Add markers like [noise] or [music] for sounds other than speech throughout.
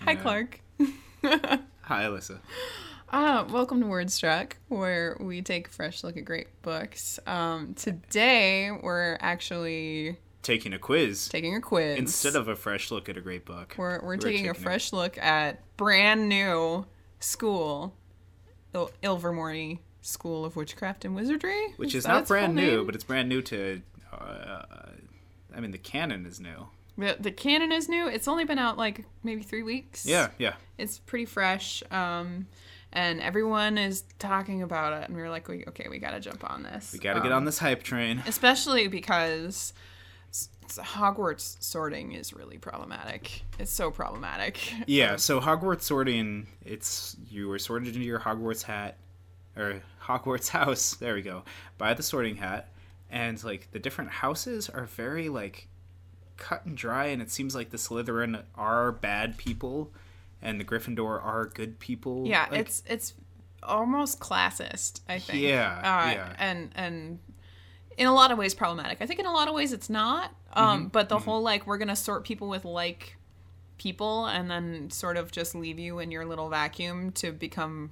Hi, Yeah. Clark. [laughs] Hi, Alyssa. Uh, welcome to Wordstruck, where we take a fresh look at great books. Um, today, we're actually Taking a quiz taking a quiz. instead of a fresh look at a great book. we're, we're taking a fresh look at brand new school, Il- Ilvermorny School of Witchcraft and Wizardry, which is that not brand new, name? but it's brand new to. Uh, I mean, the canon is new. The, the canon is new. It's only been out like maybe three weeks. Yeah, yeah. it's pretty fresh um and everyone is talking about it and we were like we, okay we gotta jump on this We got to get Um, on this hype train. especially because hogwarts sorting is really problematic it's so problematic [laughs] Yeah, so Hogwarts sorting, it's you were sorted into your Hogwarts hat or Hogwarts house. There we go. By the sorting hat, and like the different houses are very like cut and dry, and it seems like the Slytherin are bad people, and the Gryffindor are good people. yeah Like, it's it's almost classist i think Yeah, uh, yeah. and and in a lot of ways problematic i think in a lot of ways it's not um Mm-hmm, but the whole like we're gonna sort people with like people and then sort of just leave you in your little vacuum to become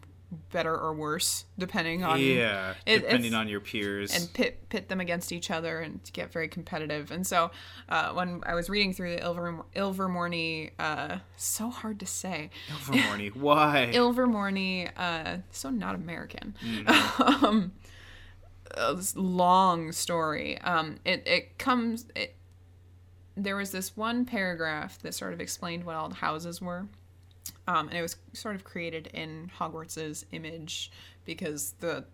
better or worse depending on yeah, it- depending on your peers. and pit pit them against each other and to get very competitive. And so uh, when I was reading through the Ilver Ilvermorny, uh, so hard to say. Ilvermorny, [laughs] why? Ilvermorny, uh, so not American. Mm. [laughs] um, this long story. Um, it it comes. It, there was this one paragraph that sort of explained what all the houses were. Um, and it was sort of created in Hogwarts's image because the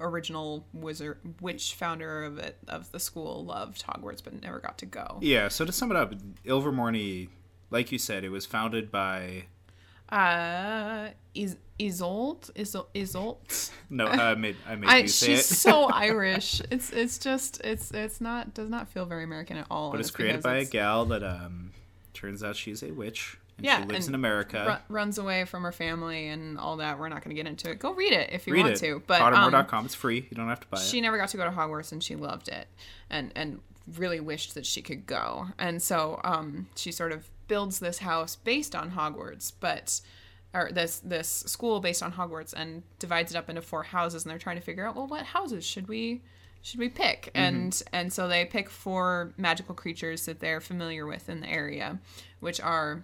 original wizard witch founder of it of the school loved Hogwarts but never got to go. yeah, so to sum it up, Ilvermorny, like you said, it was founded by Uh, Is Isolt Isol Isolt. [laughs] no, I made I made I, you say she's it. so [laughs] Irish. It's it's just it's it's not does not feel very American at all. But and it's created by a gal that um turns out she's a witch and Yeah, she lives and in America. ru- runs away from her family and all that. We're not going to get into it. Go read it if you Read want it. to. But um, Pottermore.com. it's free. You don't have to buy it. she never got to go to Hogwarts and she loved it and and really wished that she could go. And so um, she sort of builds this house based on Hogwarts, but or this this school based on Hogwarts and divides it up into four houses and they're trying to figure out well what houses should we should we pick and and so they pick four magical creatures that they're familiar with in the area which are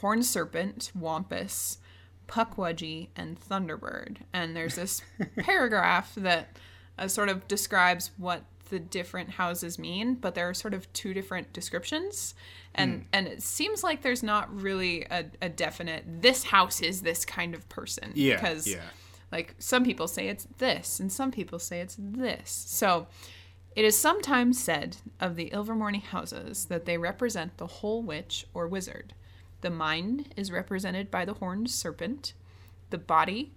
horned serpent wampus puckwudgie and thunderbird. And there's this [laughs] paragraph that uh, sort of describes what the different houses mean but there are sort of two different descriptions. And and it seems like there's not really a, a definite this house is this kind of person. Yeah, because yeah. like some people say it's this and some people say it's this. So it is sometimes said of the Ilvermorny houses that they represent the whole witch or wizard. The mind is represented by the horned serpent, the body,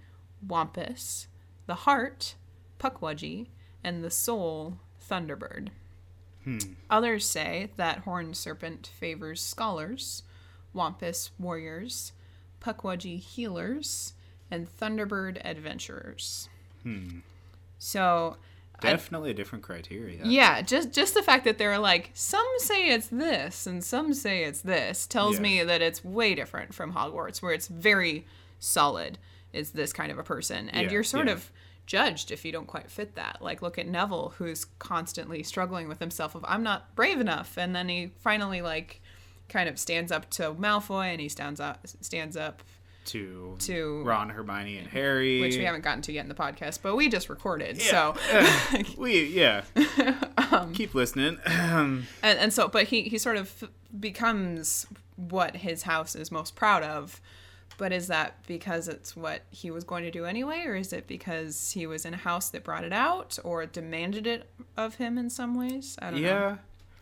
Wampus, the heart, Puckwudgie, and the soul, Thunderbird. Hmm. Others say that horned serpent favors scholars, Wampus warriors, Puckwudgie healers, and Thunderbird adventurers. Hmm. So Definitely a different criteria. yeah, just just the fact that they're like some say it's this and some say it's this tells Yeah. me that it's way different from Hogwarts, where it's very solid. Is this kind of a person, and Yeah, you're sort yeah. of judged if you don't quite fit that. Like look at Neville, who's constantly struggling with himself of I'm not brave enough, and then he finally like kind of stands up to Malfoy, and he stands up stands up To, To- Ron, Hermione, and Harry. which we haven't gotten to yet in the podcast, but we just recorded, Yeah. so. [laughs] we yeah. [laughs] Um, Keep listening. Um, and, and so but he he sort of becomes what his house is most proud of but is that because it's what he was going to do anyway or is it because he was in a house that brought it out or demanded it of him in some ways i don't know yeah.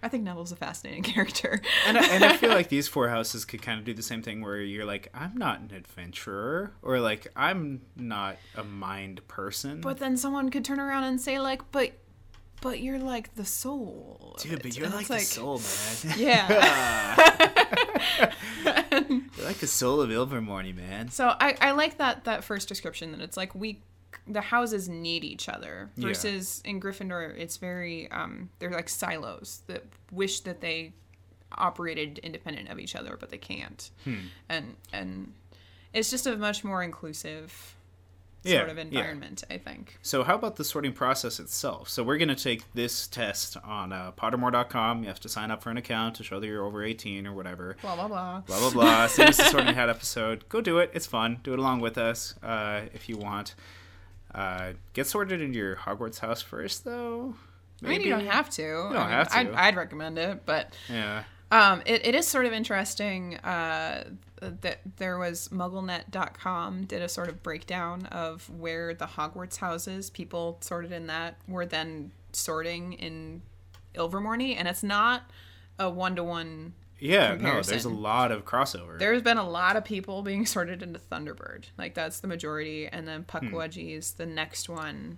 I think neville's a fascinating [laughs] character And I, and I feel like [laughs] these four houses could kind of do the same thing where you're like, I'm not an adventurer, or like, I'm not a mind person. but then someone could turn around and say like but but you're like the soul Dude, but you're And like, the soul, man. [laughs] yeah You're like the soul of Ilvermorny, man. So I, I like that that first description that it's like we the houses need each other Yeah. versus in Gryffindor it's very um they're like silos that wish that they operated independent of each other, but they can't. Hmm. And and it's just a much more inclusive Yeah, sort of yeah. environment, I think. So how about the sorting process itself? So we're going to take this test on uh, Pottermore.com. You have to sign up for an account to show that you're over 18 or whatever. Blah blah blah. Blah blah blah. [laughs] Send us a sorting hat episode. Go do it. It's fun. Do it along with us uh, if you want. Uh, get sorted into your Hogwarts house first, though. I mean, you don't have to. You don't have to. I'd, I'd recommend it, but Yeah. Um, it, it is sort of interesting uh, that there was MuggleNet.com did a sort of breakdown of where the Hogwarts houses, people sorted in that, were then sorting in Ilvermorny, and it's not a one to one. Yeah. No, there's a lot of crossover. There's been a lot of people being [laughs] sorted into Thunderbird, like that's the majority, and then Puckwudgie is the next one,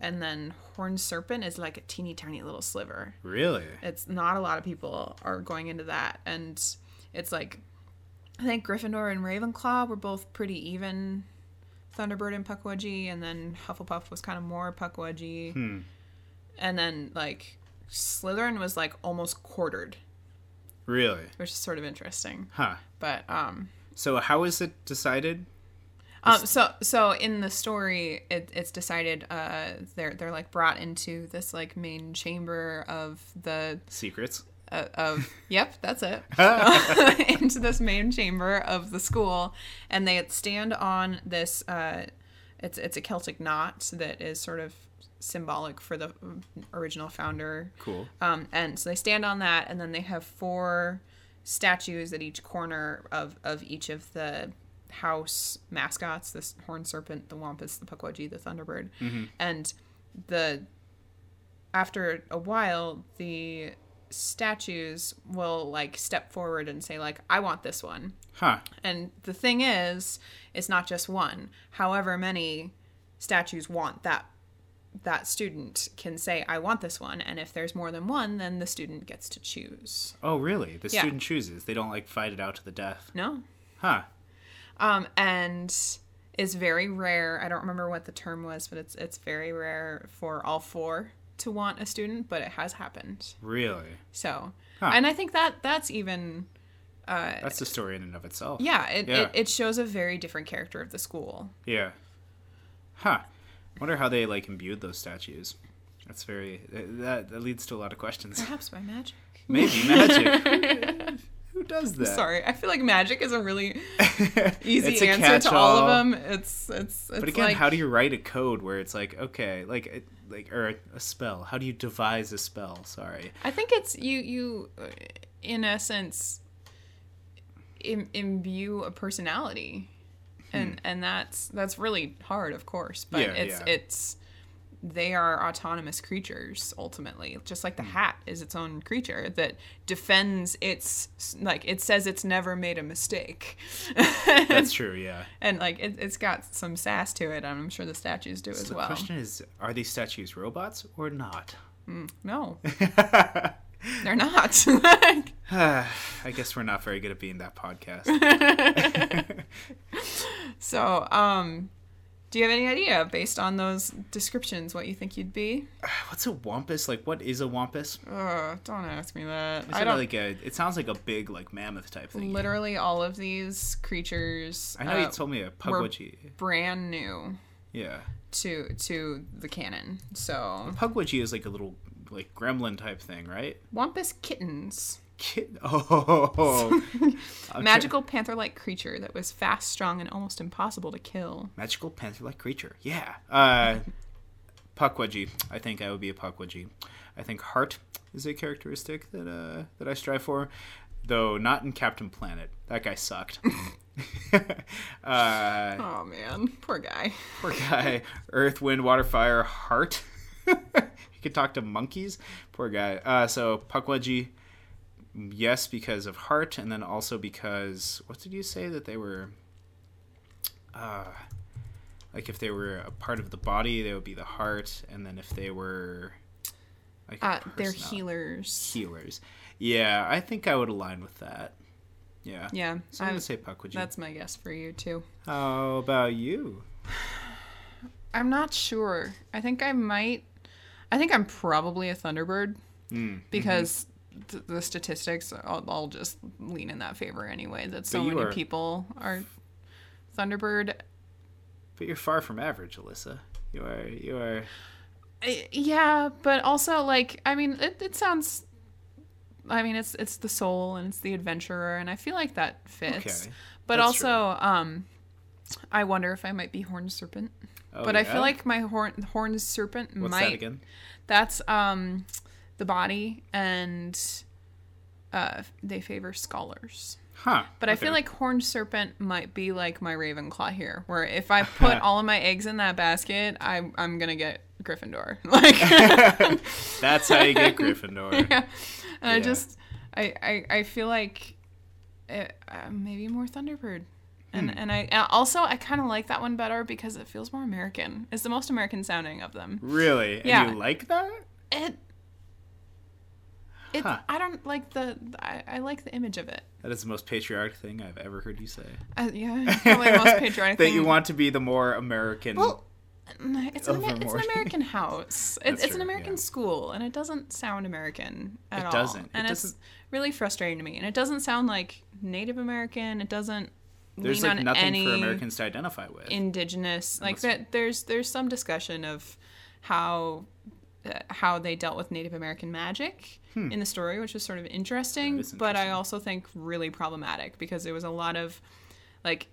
and then Horned Serpent is like a teeny tiny little sliver really? it's not a lot of people are going into that and it's like i think gryffindor and ravenclaw were both pretty even thunderbird and puckwudgie and then hufflepuff was kind of more puckwudgie Hmm. and then like slytherin was like almost quartered Really? which is sort of interesting Huh. but um So how is it decided? um, so so in the story, it, it's decided uh, they're they're like brought into this like main chamber of the Secrets. uh, of yep that's it [laughs] [laughs] into this main chamber of the school and they stand on this uh it's it's a celtic knot that is sort of symbolic for the original founder. Cool. um and so they stand on that and then they have four statues at each corner of of each of the house mascots this horned serpent the wampus the puckwudgie the thunderbird. And the after a while the statues will like step forward and say like i want this one. Huh. and the thing is it's not just one. However many statues want that that student can say i want this one and if there's more than one then the student gets to choose Oh, really? The Yeah. student chooses. They don't like fight it out to the death. no Huh. um and it's very rare i don't remember what the term was but it's it's very rare for all four to want a student but it has happened Really? so Huh. and i think that that's even uh, That's the story in and of itself. yeah it, Yeah. It, it shows a very different character of the school Yeah. Huh. Wonder how they like imbued those statues. That's very that that leads to a lot of questions. perhaps by magic Maybe magic. [laughs] Who does that? sorry i feel like magic is a really [laughs] easy a answer to all of them it's it's it's But again, like how do you write a code where it's like okay, like it- like or a spell? How do you devise a spell? Sorry. I think it's you you uh, in essence Im- imbue a personality. And and that's that's really hard, of course, but Hmm. Yeah, it's yeah. it's they are autonomous creatures ultimately just like the Hmm. hat is its own creature that defends its like it says it's never made a mistake [laughs] That's true. Yeah. and like it, it's got some sass to it and i'm sure the statues do as So the well question is, are these statues robots or not? no [laughs] [laughs] they're not [laughs] Like, [sighs] I guess we're not very good at being that podcast. [laughs] So, um, do you have any idea, based on those descriptions, what you think you'd be? [sighs] What's a wampus? Like, what is a wampus? Uh, don't ask me that. Is I it don't. like a? It sounds like a big like mammoth type thing. literally, all of these creatures. I know uh, you told me a Puckwudgie. brand new Yeah, to to the canon. So, Puckwudgie is like a little like gremlin type thing, right? Wampus kittens, Kid- [laughs] Oh, [laughs] Okay. magical panther-like creature that was fast, strong, and almost impossible to kill. magical panther-like creature. Yeah. Uh, [laughs] Puckwudgie. I think I would be a Puckwudgie. I think heart is a characteristic that uh, that I strive for, though not in Captain Planet. That guy sucked. uh, Oh man, poor guy. poor guy. Earth, wind, water, fire, heart. Could talk to monkeys. Poor guy. Uh, so Puckwudgie. Yes, because of heart, and then also because what did you say that they were? Uh, like if they were a part of the body, they would be the heart, and then if they were like Uh, they're healers. healers. Yeah, I think I would align with that. Yeah. Yeah, So I'm gonna say Puckwudgie. that's my guess for you too. How about you? [sighs] I'm not sure. I think I might. I think I'm probably a Thunderbird Mm. because th- the statistics, I'll, I'll just lean in that favor anyway. That so many are- people are Thunderbird. But you're far from average, Alyssa. You are. You are. I- Yeah, but also like I mean, it, it sounds. I mean, it's it's the soul and it's the adventurer, and I feel like that fits. Okay, But that's also, um, I wonder if I might be horned serpent. Oh, but I feel like my horn horned serpent What's might. that again? That's um, the body, and uh, they favor scholars. Huh. But I feel like horned serpent might be like my Ravenclaw here, where if I [laughs] put all of my eggs in that basket, I I'm gonna get Gryffindor. [laughs] Like, [laughs] that's how you get Gryffindor. yeah. And I just I I, I feel like it, uh, maybe more Thunderbird. And, Hmm. and I and also I kind of like that one better because it feels more American. It's the most American sounding of them. Really? And Yeah. you like that? It it Huh. I don't like the I, I like the image of it. That is the most patriotic thing I've ever heard you say. Uh, yeah, probably the most patriotic [laughs] that thing. you want to be the more American. Well, it's an, it's an. American house. [laughs] It, That's it's an American yeah. school, and it doesn't sound American at It all. doesn't. It and it's doesn't- really frustrating to me. And it doesn't sound like Native American. It doesn't There's like nothing for Americans to identify with. indigenous. Like that. There's there's some discussion of how uh, how they dealt with Native American magic in the story, which is sort of interesting. Hmm. Is But I also think really problematic because there was a lot of like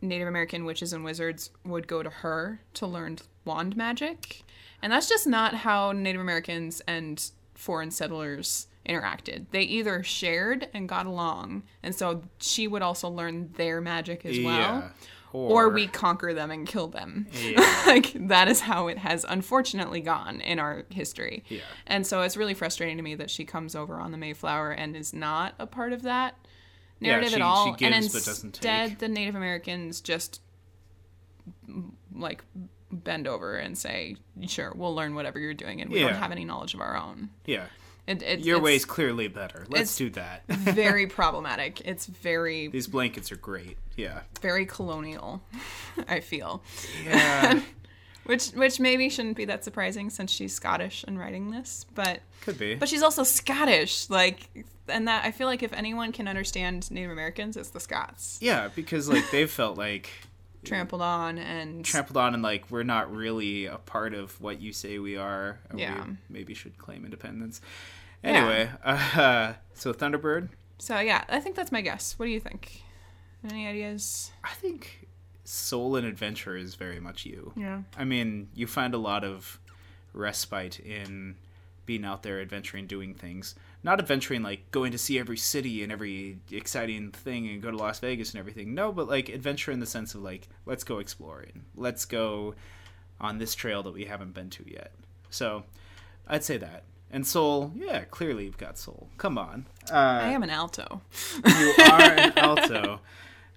Native American witches and wizards would go to her to learn wand magic. And that's just not how Native Americans and foreign settlers interacted. They either shared and got along, and so she would also learn their magic as well, Yeah. or, we conquer them and kill them. Yeah. [laughs] like that is how it has unfortunately gone in our history. Yeah. And so it's really frustrating to me that she comes over on the Mayflower and is not a part of that Yeah, narrative she- at all. she and gives but doesn't instead, the Native Americans just like bend over and say, "Sure, we'll learn whatever you're doing, and we Yeah. don't have any knowledge of our own." Yeah. It, it, Your it's way's clearly better. Let's do that. very [laughs] problematic. It's very, These blankets are great. Yeah. very colonial. [laughs] I feel, Yeah. [laughs] which which maybe shouldn't be that surprising since she's Scottish and writing this, but Could be. but she's also Scottish, like, and that I feel like if anyone can understand Native Americans, it's the Scots. yeah, because like they've felt like Trampled on and trampled on and like we're not really a part of what you say we are. Yeah. We maybe should claim independence. Anyway, uh, [laughs] so Thunderbird, So yeah, I think that's my guess. What do you think? Any ideas? I think soul and adventure is very much you. Yeah. I mean, you find a lot of respite in being out there adventuring, doing things. Not adventuring like going to see every city and every exciting thing and go to Las Vegas and everything. No, but like adventure in the sense of like, let's go exploring. Let's go on this trail that we haven't been to yet. So I'd say that. And soul, yeah, clearly you've got soul. Come on. Uh, I am an alto. you are an [laughs] alto,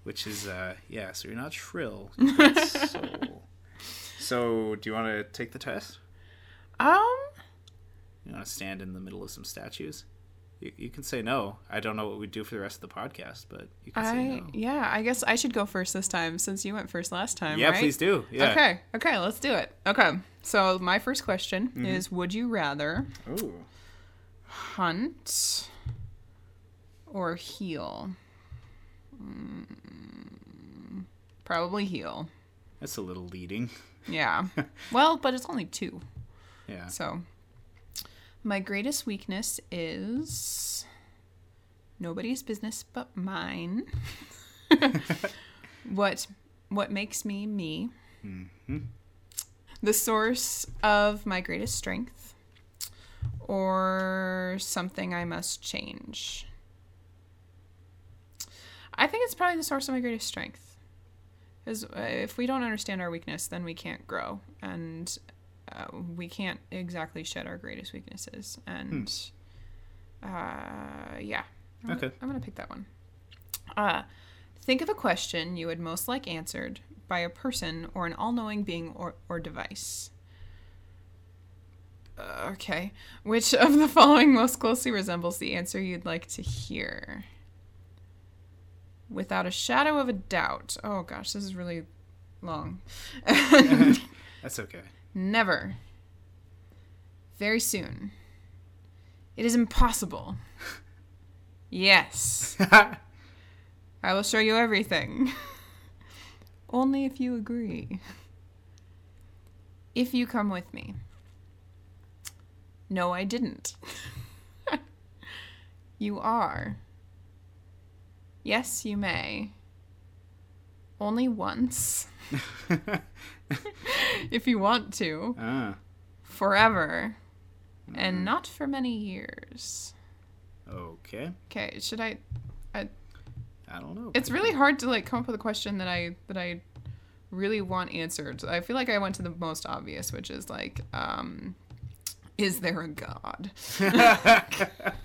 which is uh yeah. So you're not shrill. you've got soul. [laughs] So do you want to take the test? Um, You want to stand in the middle of some statues? You, you can say no. I don't know what we'd do for the rest of the podcast, but you can say no. yeah, I guess I should go first this time since you went first last time. Yeah, right? please do. Yeah. Okay, okay, let's do it. Okay, so my first question Mm-hmm. is: Would you rather Ooh. hunt or heal? Mm, probably heal. That's a little leading. Yeah. [laughs] well, but it's only two. Yeah. So, my greatest weakness is nobody's business but mine. [laughs] what what makes me me? Mm-hmm. The source of my greatest strength, or something I must change. I think it's probably the source of my greatest strength. Because uh, if we don't understand our weakness, then we can't grow, and uh, we can't exactly shed our greatest weaknesses. And uh, yeah, I'm gonna, I'm gonna pick that one. Uh, think of a question you would most like answered by a person or an all-knowing being or, or device. Uh, okay, which of the following most closely resembles the answer you'd like to hear? Without a shadow of a doubt. Oh gosh, this is really long. [laughs] [laughs] That's okay. Never. Very soon. It is impossible. Yes. [laughs] I will show you everything. [laughs] Only if you agree. If you come with me. No, I didn't. [laughs] you are. Yes, you may. Only once. [laughs] if you want to. ah, Forever. And not for many years. okay. Okay, should I, I I don't know. It's really hard to like come up with a question that I that I really want answered. I feel like I went to the most obvious, which is like, um, is there a god? [laughs] [laughs]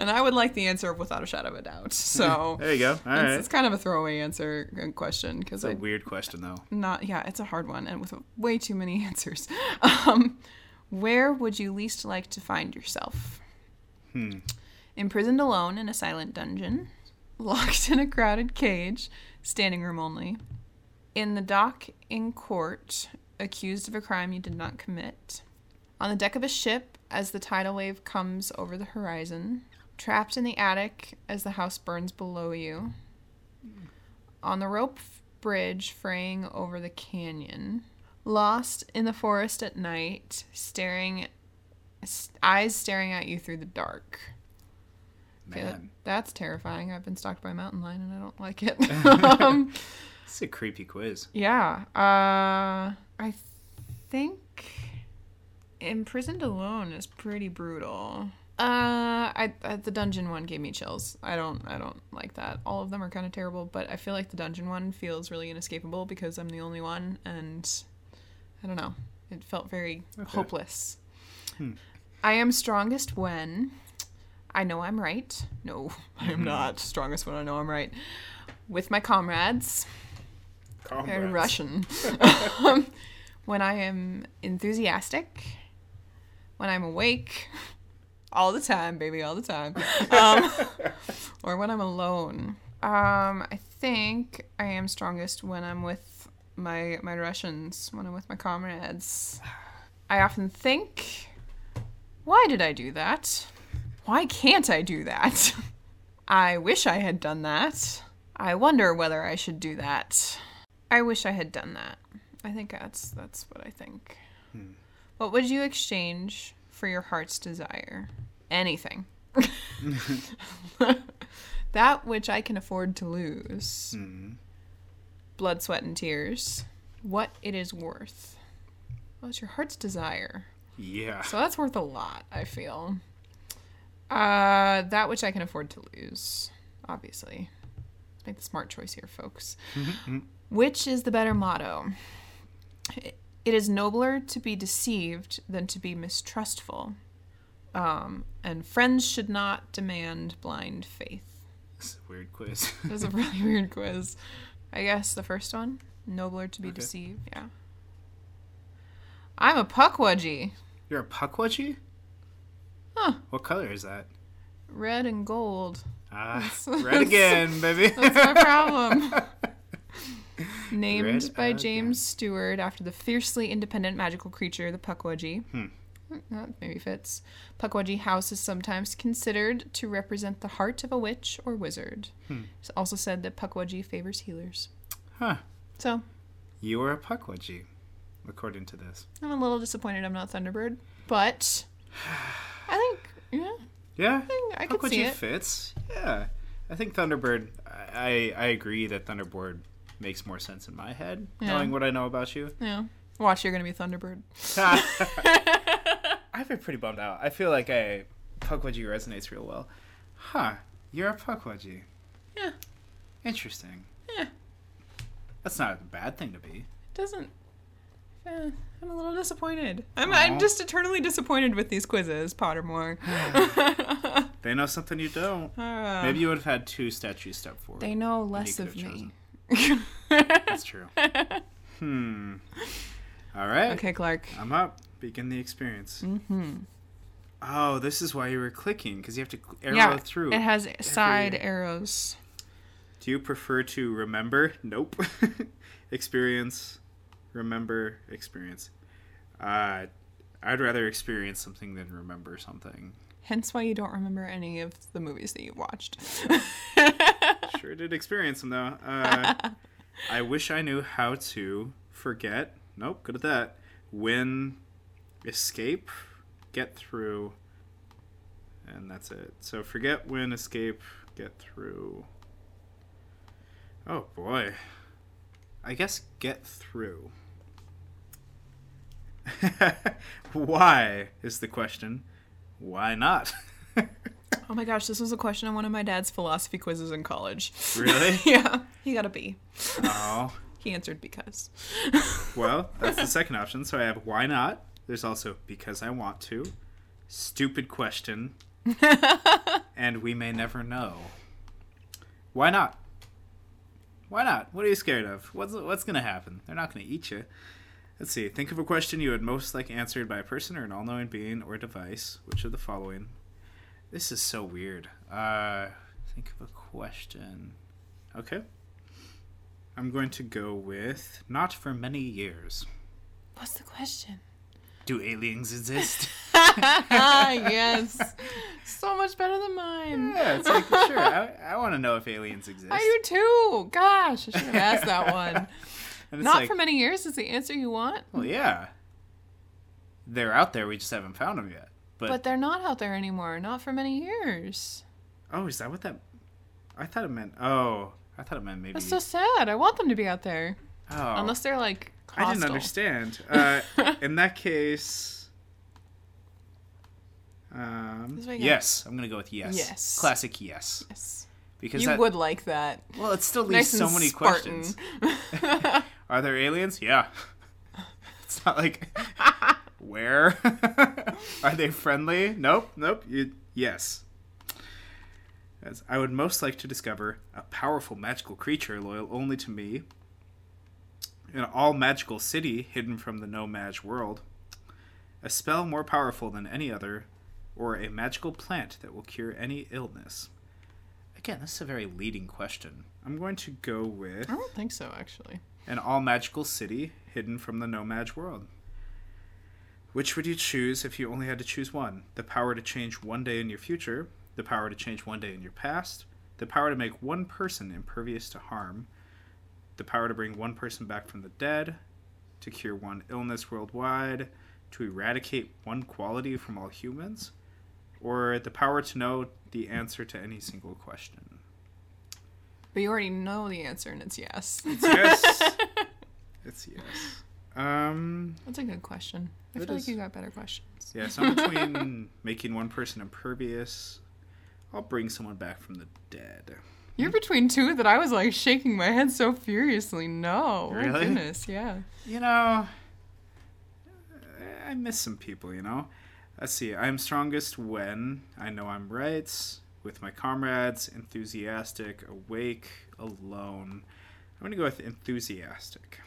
and I would like the answer without a shadow of a doubt. So there you go. All it's, right. it's kind of a throwaway answer uh, question because I a weird question though. not yeah, it's a hard one and with way too many [laughs] answers. Um, where would you least like to find yourself? Hmm. Imprisoned alone in a silent dungeon, [laughs] locked in a crowded cage, standing room only, in the dock in court, accused of a crime you did not commit, on the deck of a ship as the tidal wave comes over the horizon, trapped in the attic as the house burns below you, on the rope bridge fraying over the canyon, lost in the forest at night, staring, eyes staring at you through the dark. Okay, that- Man, that's terrifying. I've been stalked by a mountain lion and I don't like it. um, [laughs] it's a creepy quiz. yeah. Uh, I think imprisoned alone is pretty brutal. Uh, I, I the dungeon one gave me chills. I don't I don't like that. All of them are kind of terrible, but I feel like the dungeon one feels really inescapable because I'm the only one, and I don't know. It felt very Okay. hopeless. Hmm. I am strongest when I know I'm right. No, [laughs] I am not strongest when I know I'm right. With my comrades. Very Comrades. Russian. um, [laughs] [laughs] when I am enthusiastic, when I'm awake, all the time, baby, all the time, um, [laughs] or when I'm alone. Um, I think I am strongest when I'm with my my Russians, when I'm with my comrades. I often think, why did I do that? Why can't I do that? [laughs] I wish I had done that. I wonder whether I should do that. I wish I had done that. I think that's that's what I think. Hmm. What would you exchange for your heart's desire? Anything. [laughs] [laughs] that which I can afford to lose. Hmm. Blood, sweat, and tears. What it is worth. Well, it's your heart's desire. Yeah. So that's worth a lot, I feel. Uh, that which I can afford to lose, obviously. Make the smart choice here, folks. [laughs] Which is the better motto? It is nobler to be deceived than to be mistrustful. Um, and friends should not demand blind faith. It's a weird quiz. [laughs] It was a [laughs] really weird quiz. I guess the first one, nobler to be Okay. deceived. Yeah. I'm a puckwudgie. You're a puckwudgie? Huh. What color is that? Red and gold. Ah, That's- red [laughs] again, baby. That's my problem. Named Red by again. James Steward after the fiercely independent magical creature, the Puckwudgie. Hmm. That maybe fits. Puckwudgie House is sometimes considered to represent the heart of a witch or wizard. Hmm. It's also said that Puckwudgie favors healers. Huh. So You are a puckwudgie, according to this. I'm a little disappointed I'm not Thunderbird, but I think yeah, Yeah. I, think I could see it. fits. Yeah. I think Thunderbird. I I agree that Thunderbird makes more sense in my head, Yeah. knowing what I know about you. Yeah. Watch, you're gonna be Thunderbird. [laughs] [laughs] I've been pretty bummed out. I feel like I Puckwudgie resonates real well. Huh. You're a Puckwudgie. Yeah. Interesting. Yeah. That's not a bad thing to be. It doesn't. I'm a little disappointed. I'm, I'm just eternally disappointed with these quizzes, Pottermore. [sighs] They know something you don't. [laughs] Uh, Maybe you would have had two statues step forward. they know less of me. chosen. That's true. hmm. All right. okay, Clark. I'm up. Begin the experience. Mm-hmm. Oh, this is why you were clicking because you have to cl- arrow Yeah, through. It has side arrows. Do you prefer to remember? Nope. [laughs] experience. Remember. Experience. Uh, I'd rather experience something than remember something. Hence why you don't remember any of the movies that you've watched. [laughs] Sure did experience them though. Uh, [laughs] I wish I knew how to forget. Nope, good at that. Win, escape, get through, and that's it. So forget, win, escape, get through. Oh boy. I guess get through. [laughs] Why is the question? Why not? [laughs] oh my gosh, this was a question on one of my dad's philosophy quizzes in college. really? [laughs] yeah, he got a B. Oh. He answered because. [laughs] Well, that's the second option. So I have why not? There's also because I want to. Stupid question. [laughs] and we may never know. Why not? Why not? What are you scared of? What's what's gonna happen? They're not gonna eat you. Let's see. Think of a question you would most like answered by a person or an all-knowing being or device. Which of the following? This is so weird. Uh, think of a question. Okay. I'm going to go with not for many years. What's the question? Do aliens exist? ah, [laughs] [laughs] yes. So much better than mine. yeah, it's like for sure. I, I want to know if aliens exist. I do too. Gosh, I should have asked that one. [laughs] Not like, for many years is the answer you want, well, yeah. They're out there. We just haven't found them yet. But, but they're not out there anymore. Not for many years. oh, is that what that? I thought it meant. Oh, I thought it meant maybe. That's so sad. I want them to be out there, oh, unless they're like. I didn't understand. [laughs] Uh, in that case, um, This way you go. yes, I'm gonna go with yes. Yes. Classic yes. Yes. Because You that, would like that. well, it still leaves Nice so many Spartan. questions. [laughs] Are there aliens? Yeah. [laughs] It's not like where [laughs] are they friendly? Nope, nope. You, yes. As I would most like to discover a powerful magical creature loyal only to me, an all magical city hidden from the no mag world, a spell more powerful than any other, or a magical plant that will cure any illness. Again, this is a very leading question. I'm going to go with I don't think so, actually. an all magical city hidden from the no mag world. Which would you choose if you only had to choose one? The power to change one day in your future, the power to change one day in your past, the power to make one person impervious to harm, the power to bring one person back from the dead, to cure one illness worldwide, to eradicate one quality from all humans, or the power to know the answer to any single question. But you already know the answer, and it's yes. It's yes. [laughs] it's yes. Um, That's a good question. I feel is. like you got better questions. yeah, so I'm between [laughs] making one person impervious. I'll bring someone back from the dead. You're between two that I was like shaking my head so furiously. No. Really? goodness, yeah. You know, I miss some people, you know? Let's see. I'm strongest when I know I'm right, with my comrades, enthusiastic, awake, alone. I'm going to go with enthusiastic,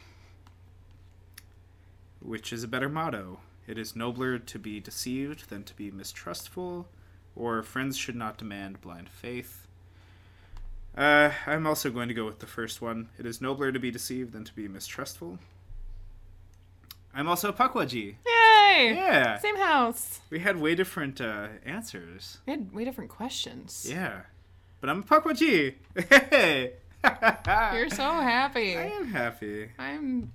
which is a better motto. It is nobler to be deceived than to be mistrustful, or friends should not demand blind faith. Uh, I'm also going to go with the first one. It is nobler to be deceived than to be mistrustful. I'm also a. Yay! Yeah. Same house. We had way different uh, answers. We had way different questions. Yeah. But I'm a Puckwudgie. [laughs] Hey! [laughs] You're so happy. I am happy. I'm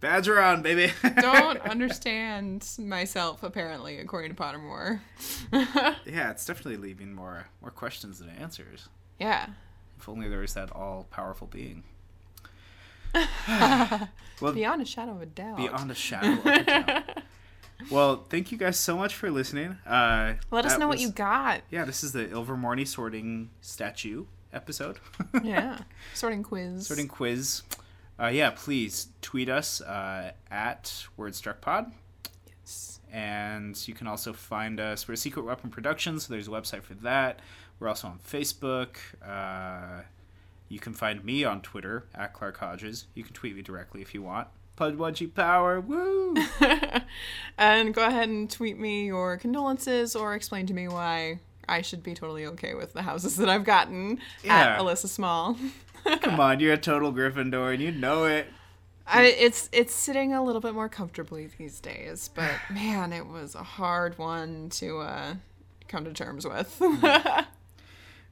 Badger on, baby. [laughs] don't understand myself apparently, according to Pottermore. [laughs] yeah, it's definitely leaving more more questions than answers. yeah. If only there was that all powerful being. [laughs] well, Beyond a shadow of a doubt. beyond a shadow of a doubt. Well, thank you guys so much for listening. Uh, Let us know what you got. Yeah, this is the Ilvermorny sorting statue episode. Yeah. Sorting quiz. sorting quiz. Uh, yeah, please tweet us uh, at WordStruckPod. Yes. And you can also find us. We're Secret Weapon Productions, so there's a website for that. We're also on Facebook. Uh, you can find me on Twitter at Clark Hodges. You can tweet me directly if you want. Puckwudgie Power, woo! [laughs] and go ahead and tweet me your condolences or explain to me why I should be totally okay with the houses that I've gotten Yeah. at Alyssa Small. [laughs] Come on, you're a total Gryffindor and you know it. I, it's it's sitting a little bit more comfortably these days, but [sighs] man, it was a hard one to uh, come to terms with. [laughs]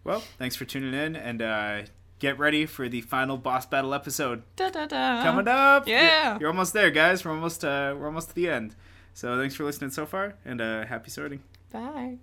Well, thanks for tuning in, and uh, get ready for the final boss battle episode da, da, da. coming up. yeah. You're, you're almost there, guys. We're almost uh, we're almost to the end. So thanks for listening so far, and uh, happy sorting. Bye.